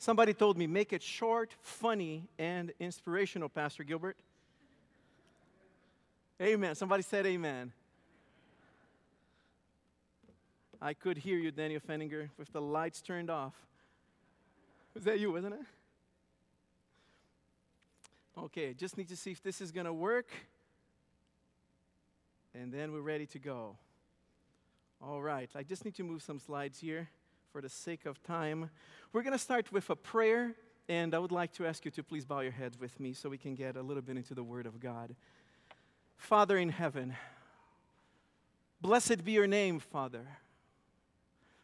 Somebody told me, make it short, funny, and inspirational, Pastor Gilbert. Amen. Somebody said amen. I could hear you, Daniel Fenninger, with the lights turned off. Was that you, wasn't it? Okay, just need to see if this is going to work. And then we're ready to go. All right, I just need to move some slides here for the sake of time. We're going to start with a prayer, and I would like to ask you to please bow your heads with me so we can get a little bit into the Word of God. Father in heaven, blessed be your name, Father.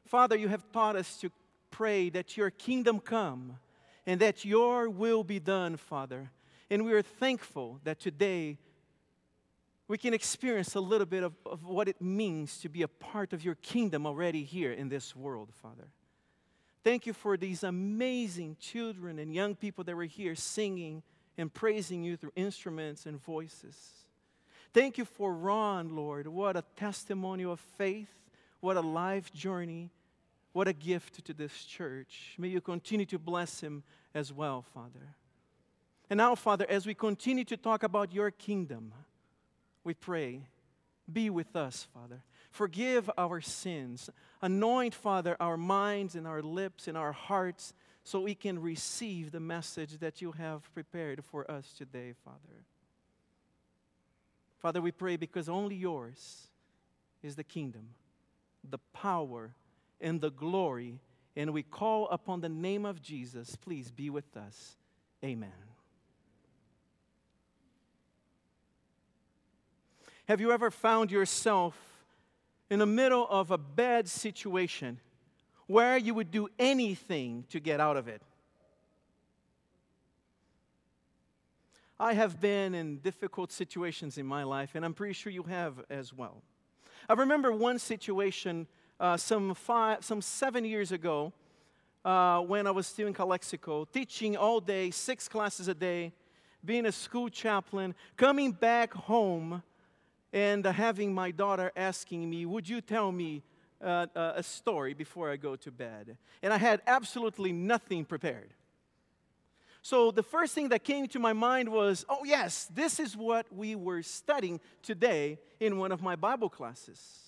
Father, you have taught us to pray that your kingdom come and that your will be done, Father. And we are thankful that today we can experience a little bit of, of what it means to be a part of your kingdom already here in this world, Father. Thank you for these amazing children and young people that were here singing and praising you through instruments and voices. Thank you for Ron, Lord. What a testimony of faith, what a life journey, what a gift to this church. May you continue to bless him as well, Father. And now, Father, as we continue to talk about your kingdom, we pray, be with us, Father. Forgive our sins. Anoint, Father, our minds and our lips and our hearts so we can receive the message that you have prepared for us today, Father. Father, we pray because only yours is the kingdom, the power, and the glory. And we call upon the name of Jesus. Please be with us. Amen. Have you ever found yourself in the middle of a bad situation where you would do anything to get out of it? I have been in difficult situations in my life, and I'm pretty sure you have as well. I remember one situation uh, some, five, some seven years ago uh, when I was still in Calexico, teaching all day, six classes a day, being a school chaplain, coming back home and having my daughter asking me, Would you tell me uh, uh, a story before I go to bed? And I had absolutely nothing prepared. So the first thing that came to my mind was, Oh, yes, this is what we were studying today in one of my Bible classes.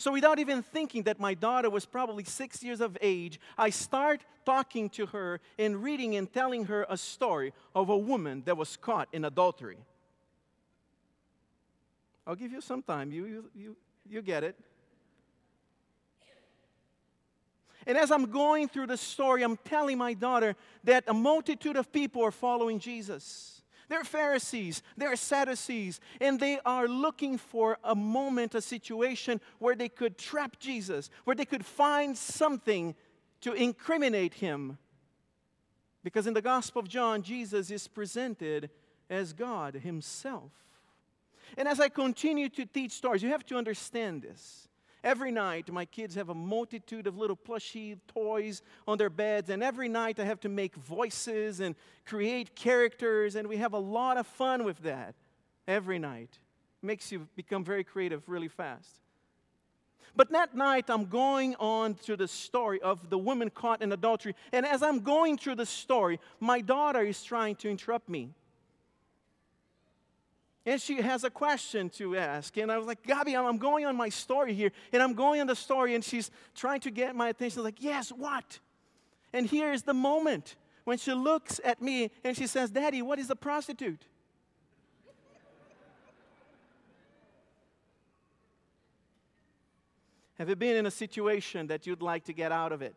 So, without even thinking that my daughter was probably six years of age, I start talking to her and reading and telling her a story of a woman that was caught in adultery. I'll give you some time. You, you, you, you get it. And as I'm going through the story, I'm telling my daughter that a multitude of people are following Jesus. They're Pharisees, they're Sadducees, and they are looking for a moment, a situation where they could trap Jesus, where they could find something to incriminate him. Because in the Gospel of John, Jesus is presented as God Himself. And as I continue to teach stories, you have to understand this. Every night, my kids have a multitude of little plushy toys on their beds, and every night I have to make voices and create characters, and we have a lot of fun with that every night. Makes you become very creative really fast. But that night, I'm going on to the story of the woman caught in adultery, and as I'm going through the story, my daughter is trying to interrupt me and she has a question to ask. And I was like, Gabi, I'm going on my story here. And I'm going on the story, and she's trying to get my attention. Like, yes, what? And here is the moment when she looks at me and she says, Daddy, what is a prostitute? Have you been in a situation that you'd like to get out of it?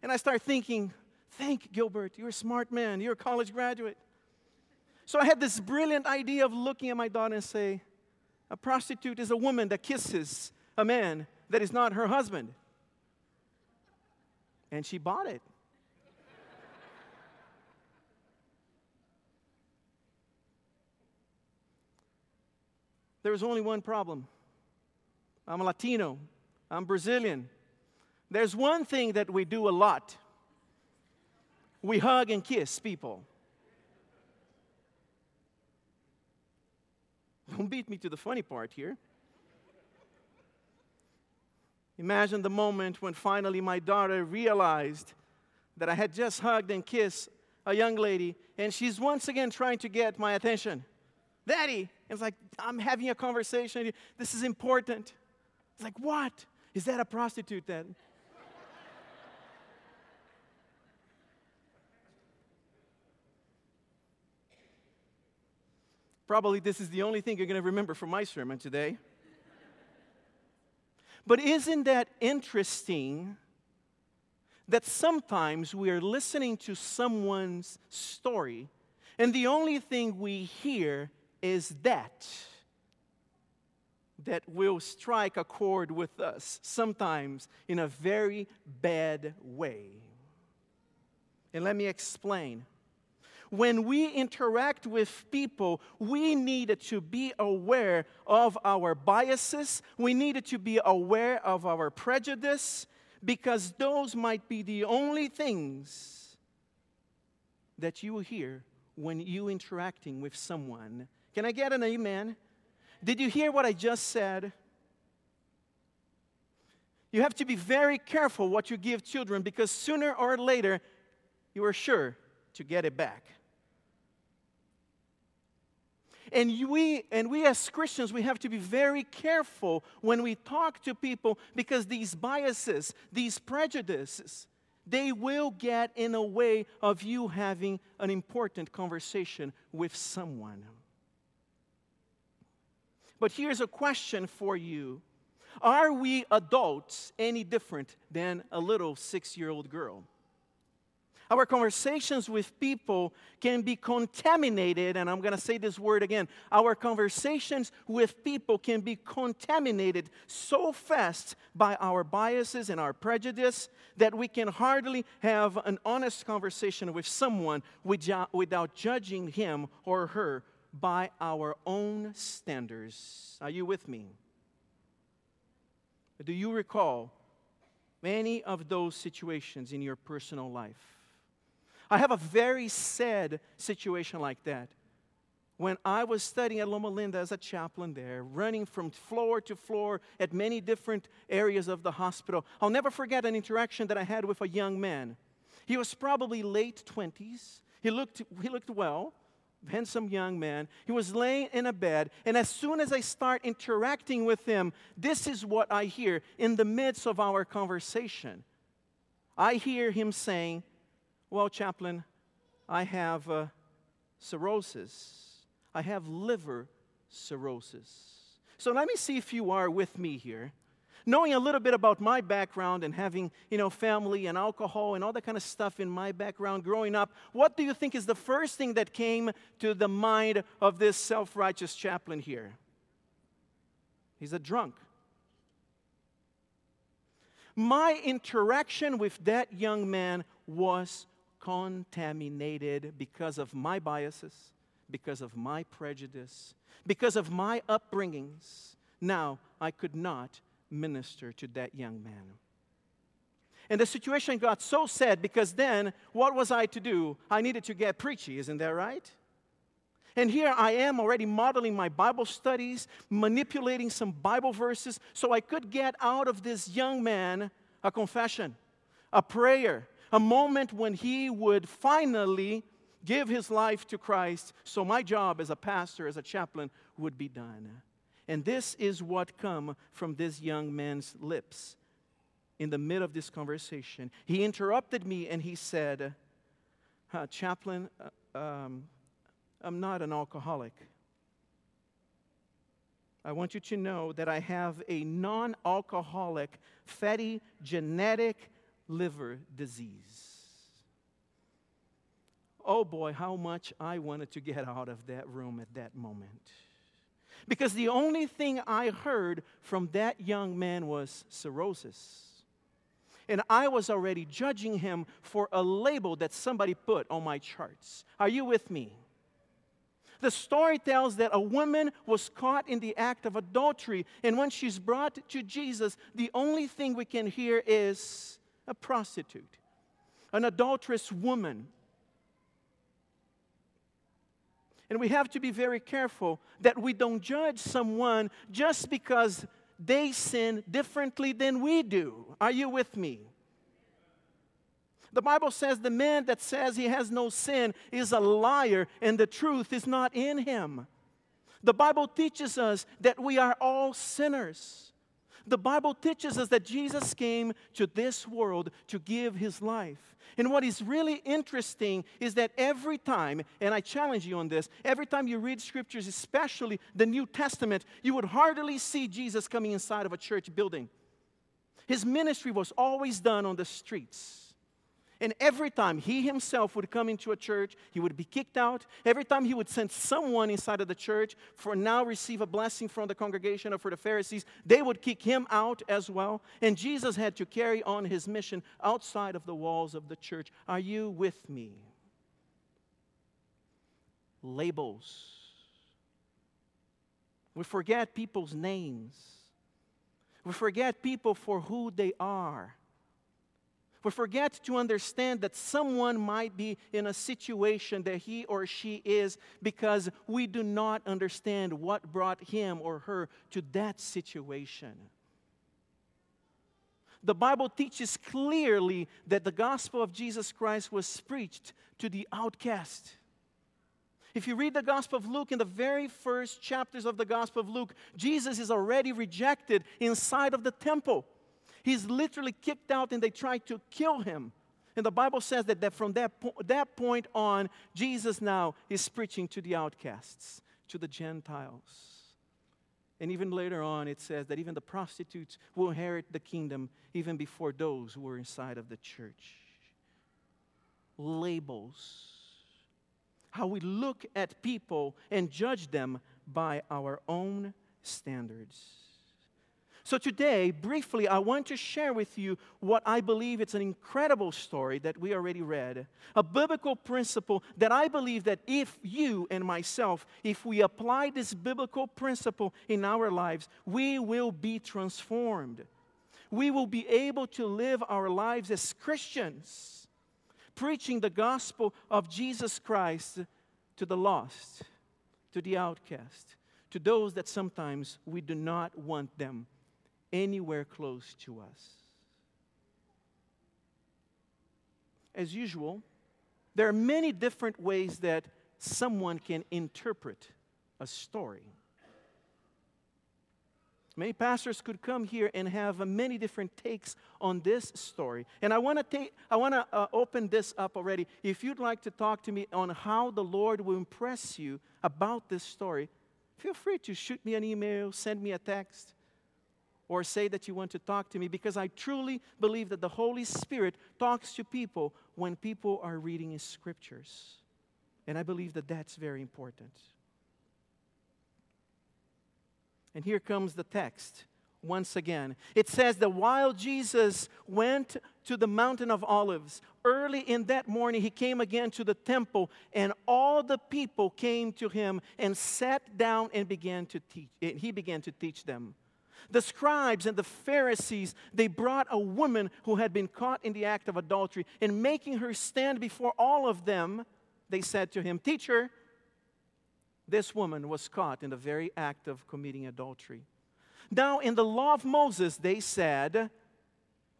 And I start thinking, think, Gilbert, you're a smart man, you're a college graduate. So I had this brilliant idea of looking at my daughter and say, a prostitute is a woman that kisses a man that is not her husband. And she bought it. there was only one problem. I'm a Latino. I'm Brazilian. There's one thing that we do a lot we hug and kiss people. Don't beat me to the funny part here. Imagine the moment when finally my daughter realized that I had just hugged and kissed a young lady, and she's once again trying to get my attention. Daddy, it's like, I'm having a conversation. This is important. It's like, what? Is that a prostitute then? Probably this is the only thing you're going to remember from my sermon today. But isn't that interesting that sometimes we are listening to someone's story and the only thing we hear is that that will strike a chord with us, sometimes in a very bad way. And let me explain. When we interact with people, we needed to be aware of our biases, we needed to be aware of our prejudice, because those might be the only things that you will hear when you interacting with someone. Can I get an amen? Did you hear what I just said? You have to be very careful what you give children because sooner or later you are sure to get it back. And we, and we as Christians, we have to be very careful when we talk to people because these biases, these prejudices, they will get in a way of you having an important conversation with someone. But here's a question for you Are we adults any different than a little six year old girl? Our conversations with people can be contaminated, and I'm going to say this word again. Our conversations with people can be contaminated so fast by our biases and our prejudice that we can hardly have an honest conversation with someone without judging him or her by our own standards. Are you with me? Do you recall many of those situations in your personal life? I have a very sad situation like that. When I was studying at Loma Linda as a chaplain there, running from floor to floor at many different areas of the hospital, I'll never forget an interaction that I had with a young man. He was probably late 20s. He looked, he looked well handsome young man. He was laying in a bed, and as soon as I start interacting with him, this is what I hear in the midst of our conversation. I hear him saying, Well, chaplain, I have uh, cirrhosis. I have liver cirrhosis. So let me see if you are with me here knowing a little bit about my background and having, you know, family and alcohol and all that kind of stuff in my background growing up, what do you think is the first thing that came to the mind of this self righteous chaplain here? He's a drunk. My interaction with that young man was contaminated because of my biases, because of my prejudice, because of my upbringings. Now, I could not minister to that young man. And the situation got so sad because then what was I to do? I needed to get preachy, isn't that right? And here I am already modeling my Bible studies, manipulating some Bible verses so I could get out of this young man a confession, a prayer, a moment when he would finally give his life to Christ so my job as a pastor, as a chaplain, would be done. And this is what come from this young man's lips in the middle of this conversation. He interrupted me and he said, uh, Chaplain, uh, um, I'm not an alcoholic. I want you to know that I have a non alcoholic fatty genetic liver disease. Oh boy, how much I wanted to get out of that room at that moment. Because the only thing I heard from that young man was cirrhosis. And I was already judging him for a label that somebody put on my charts. Are you with me? The story tells that a woman was caught in the act of adultery, and when she's brought to Jesus, the only thing we can hear is a prostitute, an adulterous woman. And we have to be very careful that we don't judge someone just because they sin differently than we do. Are you with me? The Bible says the man that says he has no sin is a liar and the truth is not in him. The Bible teaches us that we are all sinners. The Bible teaches us that Jesus came to this world to give his life. And what is really interesting is that every time, and I challenge you on this, every time you read scriptures, especially the New Testament, you would hardly see Jesus coming inside of a church building. His ministry was always done on the streets. And every time he himself would come into a church, he would be kicked out. Every time he would send someone inside of the church for now receive a blessing from the congregation or for the Pharisees, they would kick him out as well. And Jesus had to carry on his mission outside of the walls of the church. Are you with me? Labels. We forget people's names. We forget people for who they are. We forget to understand that someone might be in a situation that he or she is because we do not understand what brought him or her to that situation. The Bible teaches clearly that the gospel of Jesus Christ was preached to the outcast. If you read the Gospel of Luke, in the very first chapters of the Gospel of Luke, Jesus is already rejected inside of the temple. He's literally kicked out and they tried to kill him. And the Bible says that, that from that, po- that point on, Jesus now is preaching to the outcasts, to the Gentiles. And even later on, it says that even the prostitutes will inherit the kingdom even before those who were inside of the church. Labels. How we look at people and judge them by our own standards. So, today, briefly, I want to share with you what I believe it's an incredible story that we already read. A biblical principle that I believe that if you and myself, if we apply this biblical principle in our lives, we will be transformed. We will be able to live our lives as Christians, preaching the gospel of Jesus Christ to the lost, to the outcast, to those that sometimes we do not want them anywhere close to us. As usual, there are many different ways that someone can interpret a story. Many pastors could come here and have uh, many different takes on this story. And I want to take I want to uh, open this up already. If you'd like to talk to me on how the Lord will impress you about this story, feel free to shoot me an email, send me a text or say that you want to talk to me because I truly believe that the Holy Spirit talks to people when people are reading His scriptures. And I believe that that's very important. And here comes the text once again. It says that while Jesus went to the mountain of Olives, early in that morning he came again to the temple, and all the people came to him and sat down and began to teach. And he began to teach them. The scribes and the Pharisees, they brought a woman who had been caught in the act of adultery, and making her stand before all of them, they said to him, Teacher, this woman was caught in the very act of committing adultery. Now, in the law of Moses, they said,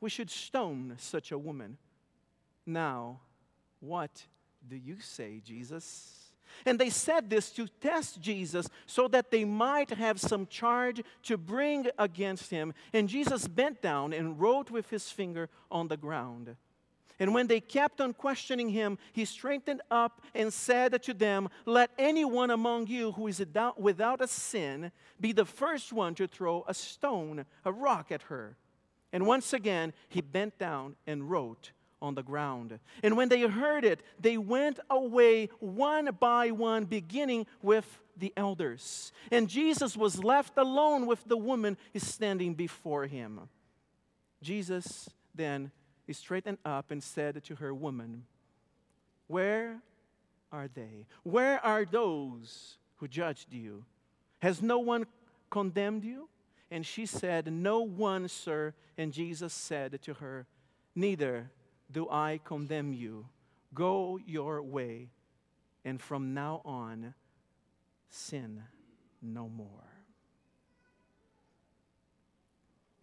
We should stone such a woman. Now, what do you say, Jesus? And they said this to test Jesus so that they might have some charge to bring against him. And Jesus bent down and wrote with his finger on the ground. And when they kept on questioning him, he straightened up and said to them, Let anyone among you who is without a sin be the first one to throw a stone, a rock at her. And once again, he bent down and wrote on the ground. And when they heard it, they went away one by one, beginning with the elders. And Jesus was left alone with the woman standing before him. Jesus then straightened up and said to her, Woman, where are they? Where are those who judged you? Has no one condemned you? And she said, No one, sir. And Jesus said to her, Neither do I condemn you. Go your way, and from now on, sin no more.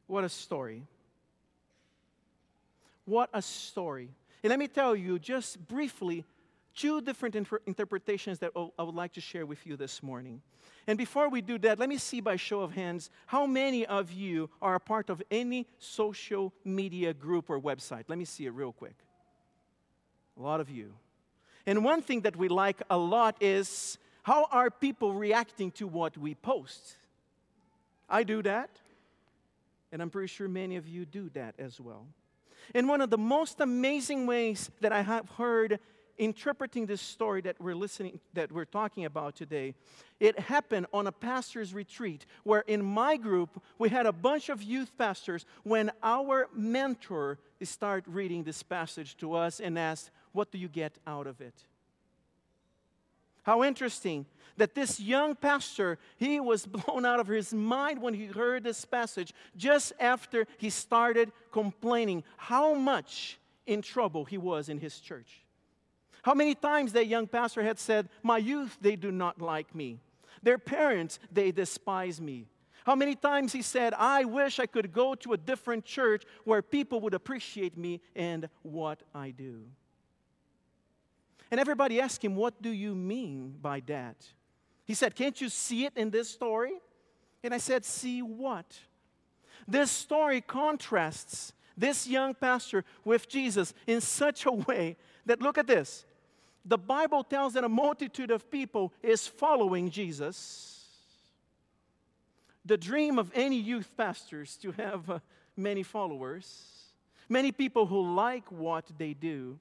What a story. What a story. And let me tell you just briefly two different inter- interpretations that I would like to share with you this morning. And before we do that, let me see by show of hands how many of you are a part of any social media group or website. Let me see it real quick. A lot of you. And one thing that we like a lot is how are people reacting to what we post? I do that, and I'm pretty sure many of you do that as well. And one of the most amazing ways that I have heard interpreting this story that we're listening that we're talking about today it happened on a pastor's retreat where in my group we had a bunch of youth pastors when our mentor started reading this passage to us and asked what do you get out of it? How interesting that this young pastor he was blown out of his mind when he heard this passage just after he started complaining how much in trouble he was in his church how many times that young pastor had said, My youth, they do not like me. Their parents, they despise me. How many times he said, I wish I could go to a different church where people would appreciate me and what I do. And everybody asked him, What do you mean by that? He said, Can't you see it in this story? And I said, See what? This story contrasts this young pastor with Jesus in such a way that, look at this, the Bible tells that a multitude of people is following Jesus. The dream of any youth pastors to have uh, many followers, many people who like what they do.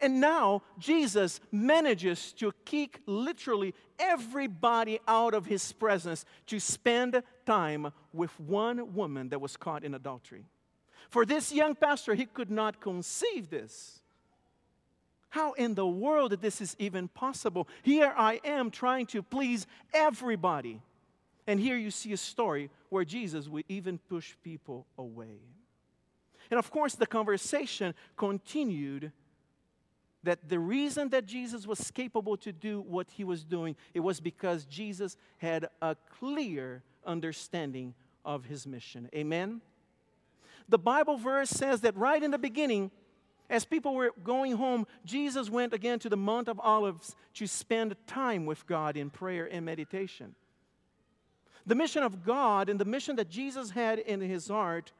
And now Jesus manages to kick literally everybody out of his presence to spend time with one woman that was caught in adultery. For this young pastor, he could not conceive this. How in the world that this is even possible? Here I am trying to please everybody. And here you see a story where Jesus would even push people away. And of course, the conversation continued that the reason that Jesus was capable to do what he was doing, it was because Jesus had a clear understanding of his mission. Amen? The Bible verse says that right in the beginning, as people were going home, Jesus went again to the Mount of Olives to spend time with God in prayer and meditation. The mission of God and the mission that Jesus had in his heart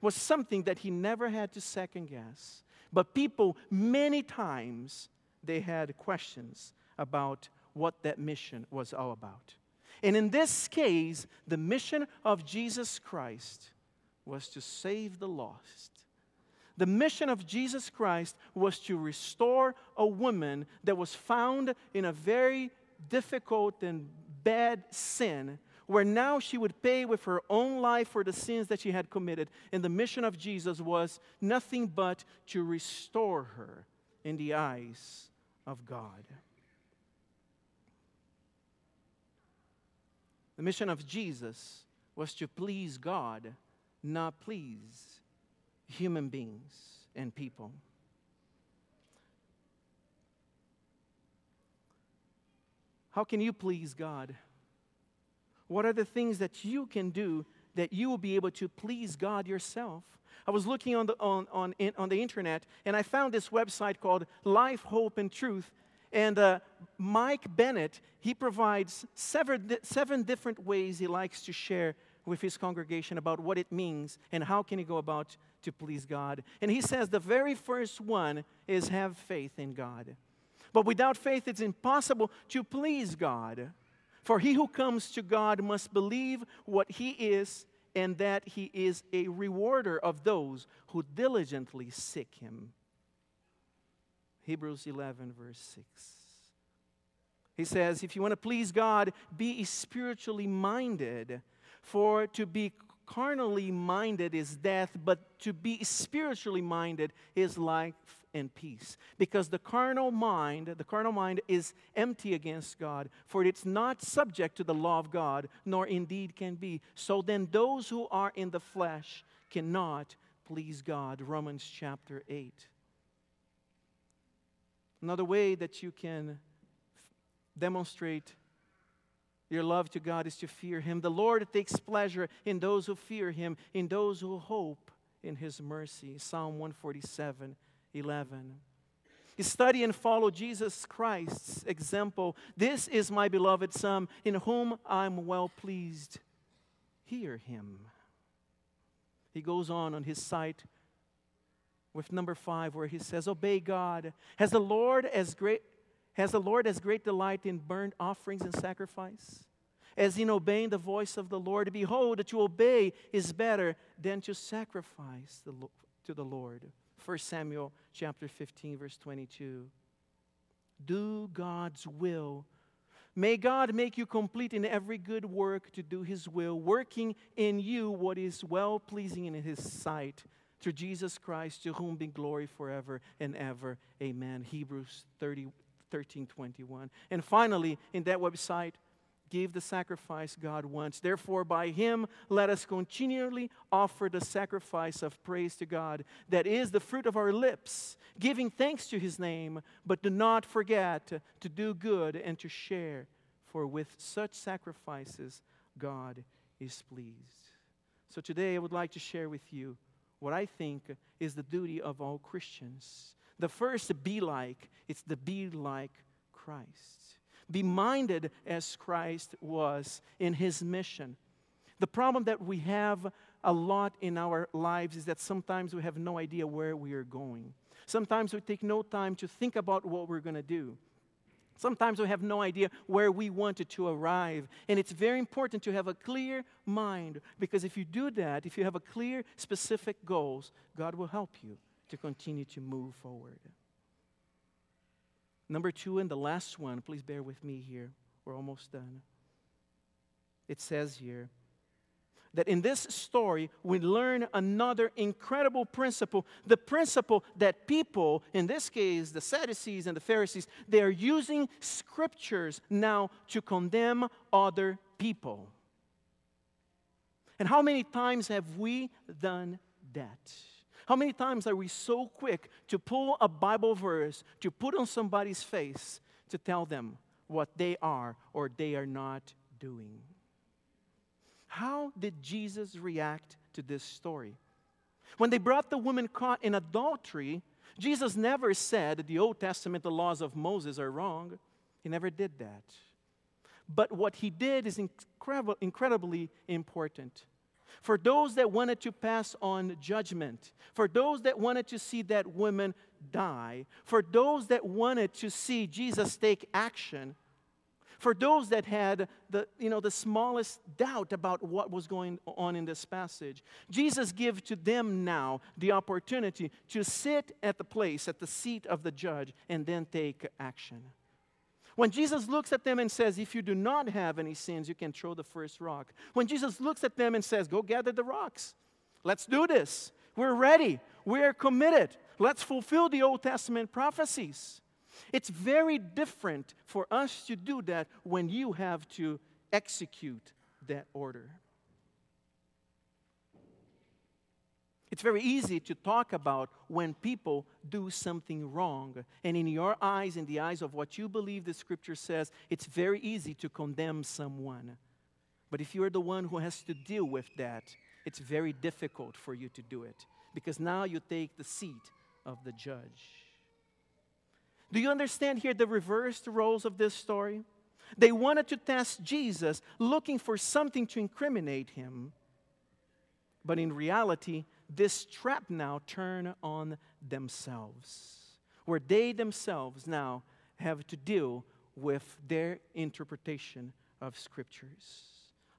was something that he never had to second guess. But people, many times, they had questions about what that mission was all about. And in this case, the mission of Jesus Christ was to save the lost the mission of Jesus Christ was to restore a woman that was found in a very difficult and bad sin, where now she would pay with her own life for the sins that she had committed. And the mission of Jesus was nothing but to restore her in the eyes of God. The mission of Jesus was to please God, not please human beings and people. How can you please God? What are the things that you can do that you will be able to please God yourself? I was looking on the, on, on, on the internet and I found this website called Life, Hope, and Truth. And uh, Mike Bennett, he provides seven, seven different ways he likes to share with his congregation about what it means and how can he go about to please God. And he says the very first one is have faith in God. But without faith, it's impossible to please God. For he who comes to God must believe what he is and that he is a rewarder of those who diligently seek him. Hebrews 11, verse 6. He says, if you want to please God, be spiritually minded. For to be carnally minded is death, but to be spiritually minded is life and peace. Because the carnal mind, the carnal mind is empty against God, for it's not subject to the law of God, nor indeed can be. So then those who are in the flesh cannot please God. Romans chapter 8. Another way that you can demonstrate your love to God is to fear Him. The Lord takes pleasure in those who fear Him, in those who hope in His mercy. Psalm 147 11. Study and follow Jesus Christ's example. This is my beloved Son, in whom I'm well pleased. Hear him. He goes on on his site with number five, where he says, Obey God. Has the Lord as great has the Lord as great delight in burnt offerings and sacrifice? As in obeying the voice of the Lord, behold, to obey is better than to sacrifice the, to the Lord. 1 Samuel chapter 15, verse 22. Do God's will. May God make you complete in every good work to do His will, working in you what is well pleasing in His sight. Through Jesus Christ, to whom be glory forever and ever. Amen. Hebrews 30, 13 21. And finally, in that website, give the sacrifice God wants. Therefore, by Him, let us continually offer the sacrifice of praise to God, that is the fruit of our lips, giving thanks to His name, but do not forget to do good and to share, for with such sacrifices, God is pleased. So today, I would like to share with you what I think is the duty of all Christians the first, be like, it's the be like Christ. Be minded as Christ was in his mission. The problem that we have a lot in our lives is that sometimes we have no idea where we are going. Sometimes we take no time to think about what we're going to do. Sometimes we have no idea where we wanted to arrive. And it's very important to have a clear mind because if you do that, if you have a clear, specific goals, God will help you to continue to move forward. Number two, and the last one, please bear with me here. We're almost done. It says here that in this story, we learn another incredible principle the principle that people, in this case, the Sadducees and the Pharisees, they are using scriptures now to condemn other people. And how many times have we done that? How many times are we so quick to pull a Bible verse to put on somebody's face to tell them what they are or they are not doing? How did Jesus react to this story? When they brought the woman caught in adultery, Jesus never said that the Old Testament, the laws of Moses are wrong. He never did that. But what he did is incredibly important. For those that wanted to pass on judgment, for those that wanted to see that woman die, for those that wanted to see Jesus take action, for those that had the, you know, the smallest doubt about what was going on in this passage, Jesus gives to them now the opportunity to sit at the place, at the seat of the judge, and then take action. When Jesus looks at them and says, If you do not have any sins, you can throw the first rock. When Jesus looks at them and says, Go gather the rocks, let's do this. We're ready, we're committed. Let's fulfill the Old Testament prophecies. It's very different for us to do that when you have to execute that order. It's very easy to talk about when people do something wrong. And in your eyes, in the eyes of what you believe the scripture says, it's very easy to condemn someone. But if you're the one who has to deal with that, it's very difficult for you to do it because now you take the seat of the judge. Do you understand here the reversed roles of this story? They wanted to test Jesus, looking for something to incriminate him. But in reality, this trap now turn on themselves, where they themselves now have to deal with their interpretation of scriptures.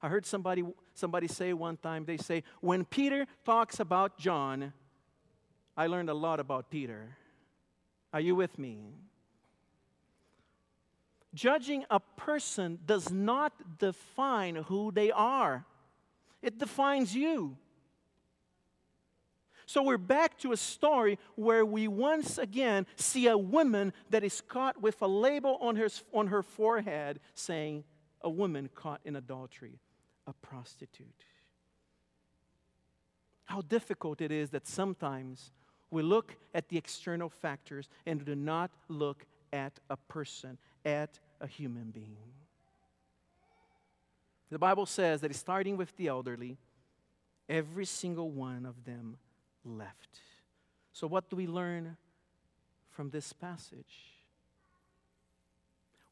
I heard somebody, somebody say one time, they say, when Peter talks about John, I learned a lot about Peter. Are you with me? Judging a person does not define who they are, it defines you. So we're back to a story where we once again see a woman that is caught with a label on her, on her forehead saying, A woman caught in adultery, a prostitute. How difficult it is that sometimes we look at the external factors and do not look at a person, at a human being. The Bible says that starting with the elderly, every single one of them left. So, what do we learn from this passage?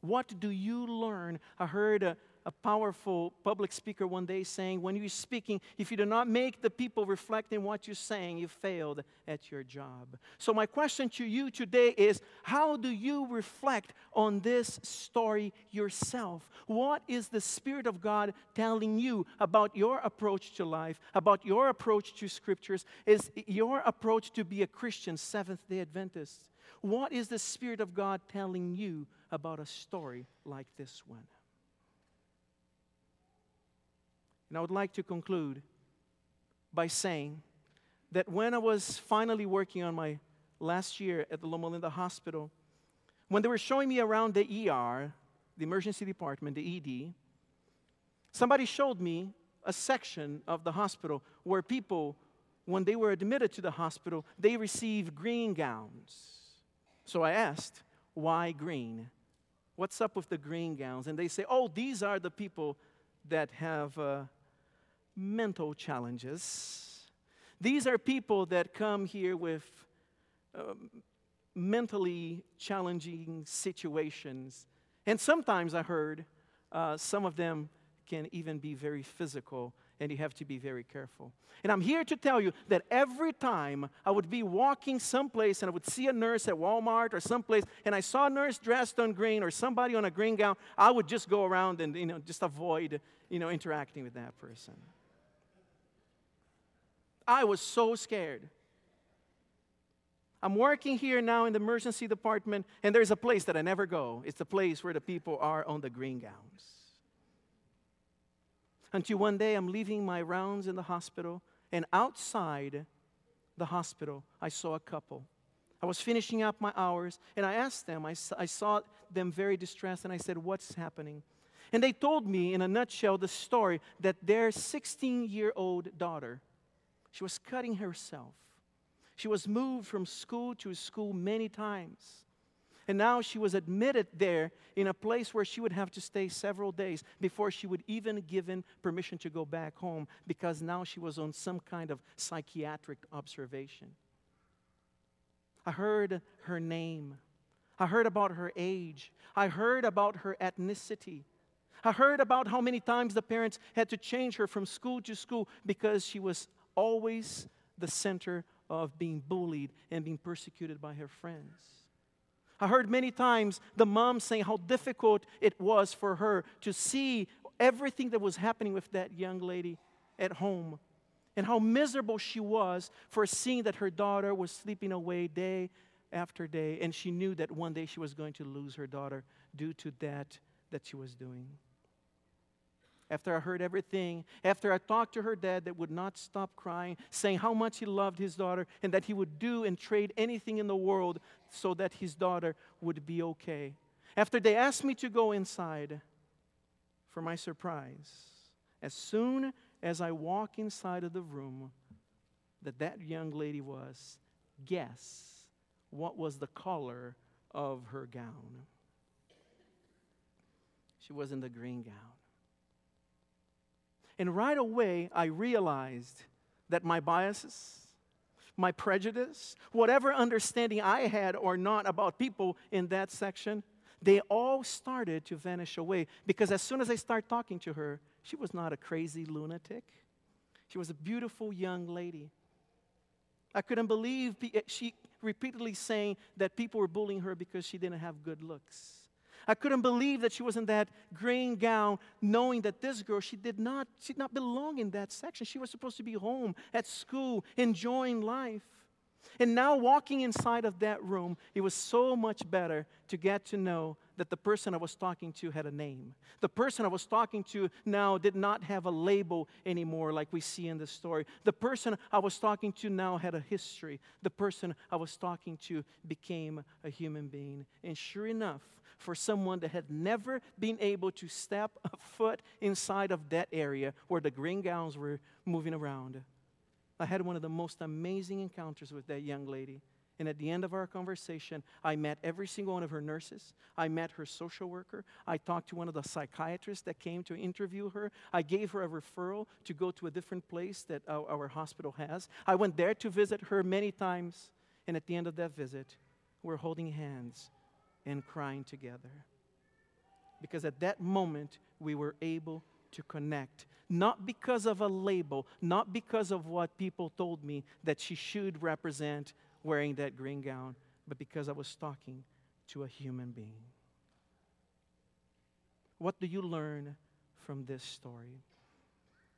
What do you learn? I heard a, a powerful public speaker one day saying, When you're speaking, if you do not make the people reflect in what you're saying, you failed at your job. So, my question to you today is How do you reflect on this story yourself? What is the Spirit of God telling you about your approach to life, about your approach to scriptures? Is your approach to be a Christian, Seventh day Adventist? What is the Spirit of God telling you about a story like this one? And I would like to conclude by saying that when I was finally working on my last year at the Loma Linda Hospital, when they were showing me around the ER, the emergency department, the ED, somebody showed me a section of the hospital where people, when they were admitted to the hospital, they received green gowns. So I asked, why green? What's up with the green gowns? And they say, oh, these are the people that have uh, mental challenges. These are people that come here with um, mentally challenging situations. And sometimes I heard uh, some of them can even be very physical, and you have to be very careful. And I'm here to tell you that every time I would be walking someplace and I would see a nurse at Walmart or someplace, and I saw a nurse dressed on green or somebody on a green gown, I would just go around and you know just avoid you know interacting with that person. I was so scared. I'm working here now in the emergency department, and there's a place that I never go. It's the place where the people are on the green gowns. Until one day I'm leaving my rounds in the hospital, and outside the hospital, I saw a couple. I was finishing up my hours, and I asked them, I, I saw them very distressed, and I said, What's happening? And they told me, in a nutshell, the story that their 16 year old daughter she was cutting herself. She was moved from school to school many times. And now she was admitted there in a place where she would have to stay several days before she would even given permission to go back home because now she was on some kind of psychiatric observation. I heard her name. I heard about her age. I heard about her ethnicity. I heard about how many times the parents had to change her from school to school because she was always the center of being bullied and being persecuted by her friends. I heard many times the mom saying how difficult it was for her to see everything that was happening with that young lady at home and how miserable she was for seeing that her daughter was sleeping away day after day and she knew that one day she was going to lose her daughter due to that that she was doing after I heard everything, after I talked to her dad that would not stop crying, saying how much he loved his daughter and that he would do and trade anything in the world so that his daughter would be okay. After they asked me to go inside, for my surprise, as soon as I walk inside of the room that that young lady was, guess what was the color of her gown? She was in the green gown. And right away, I realized that my biases, my prejudice, whatever understanding I had or not about people in that section, they all started to vanish away. Because as soon as I started talking to her, she was not a crazy lunatic. She was a beautiful young lady. I couldn't believe she repeatedly saying that people were bullying her because she didn't have good looks. I couldn't believe that she was in that green gown, knowing that this girl, she did not, she did not belong in that section. She was supposed to be home, at school, enjoying life. And now, walking inside of that room, it was so much better to get to know that the person I was talking to had a name. The person I was talking to now did not have a label anymore, like we see in the story. The person I was talking to now had a history. The person I was talking to became a human being. And sure enough, for someone that had never been able to step a foot inside of that area where the green gowns were moving around. I had one of the most amazing encounters with that young lady. And at the end of our conversation, I met every single one of her nurses. I met her social worker. I talked to one of the psychiatrists that came to interview her. I gave her a referral to go to a different place that our, our hospital has. I went there to visit her many times. And at the end of that visit, were holding hands and crying together. Because at that moment, we were able to connect, not because of a label, not because of what people told me that she should represent wearing that green gown, but because I was talking to a human being. What do you learn from this story?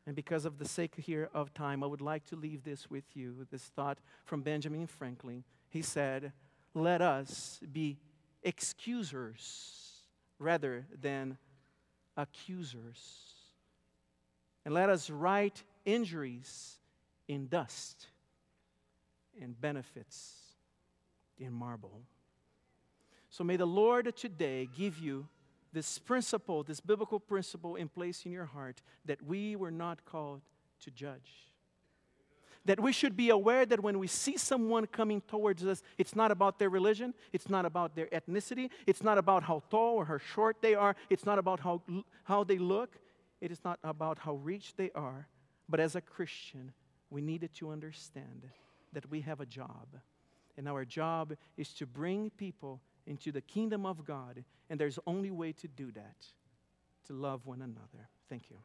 And because of the sake here of time, I would like to leave this with you this thought from Benjamin Franklin. He said, Let us be excusers rather than accusers. And let us write injuries in dust and benefits in marble. So may the Lord today give you this principle, this biblical principle in place in your heart that we were not called to judge. That we should be aware that when we see someone coming towards us, it's not about their religion, it's not about their ethnicity, it's not about how tall or how short they are, it's not about how, how they look, it is not about how rich they are. But as a Christian, we needed to understand that we have a job. And our job is to bring people into the kingdom of God. And there's only way to do that to love one another. Thank you.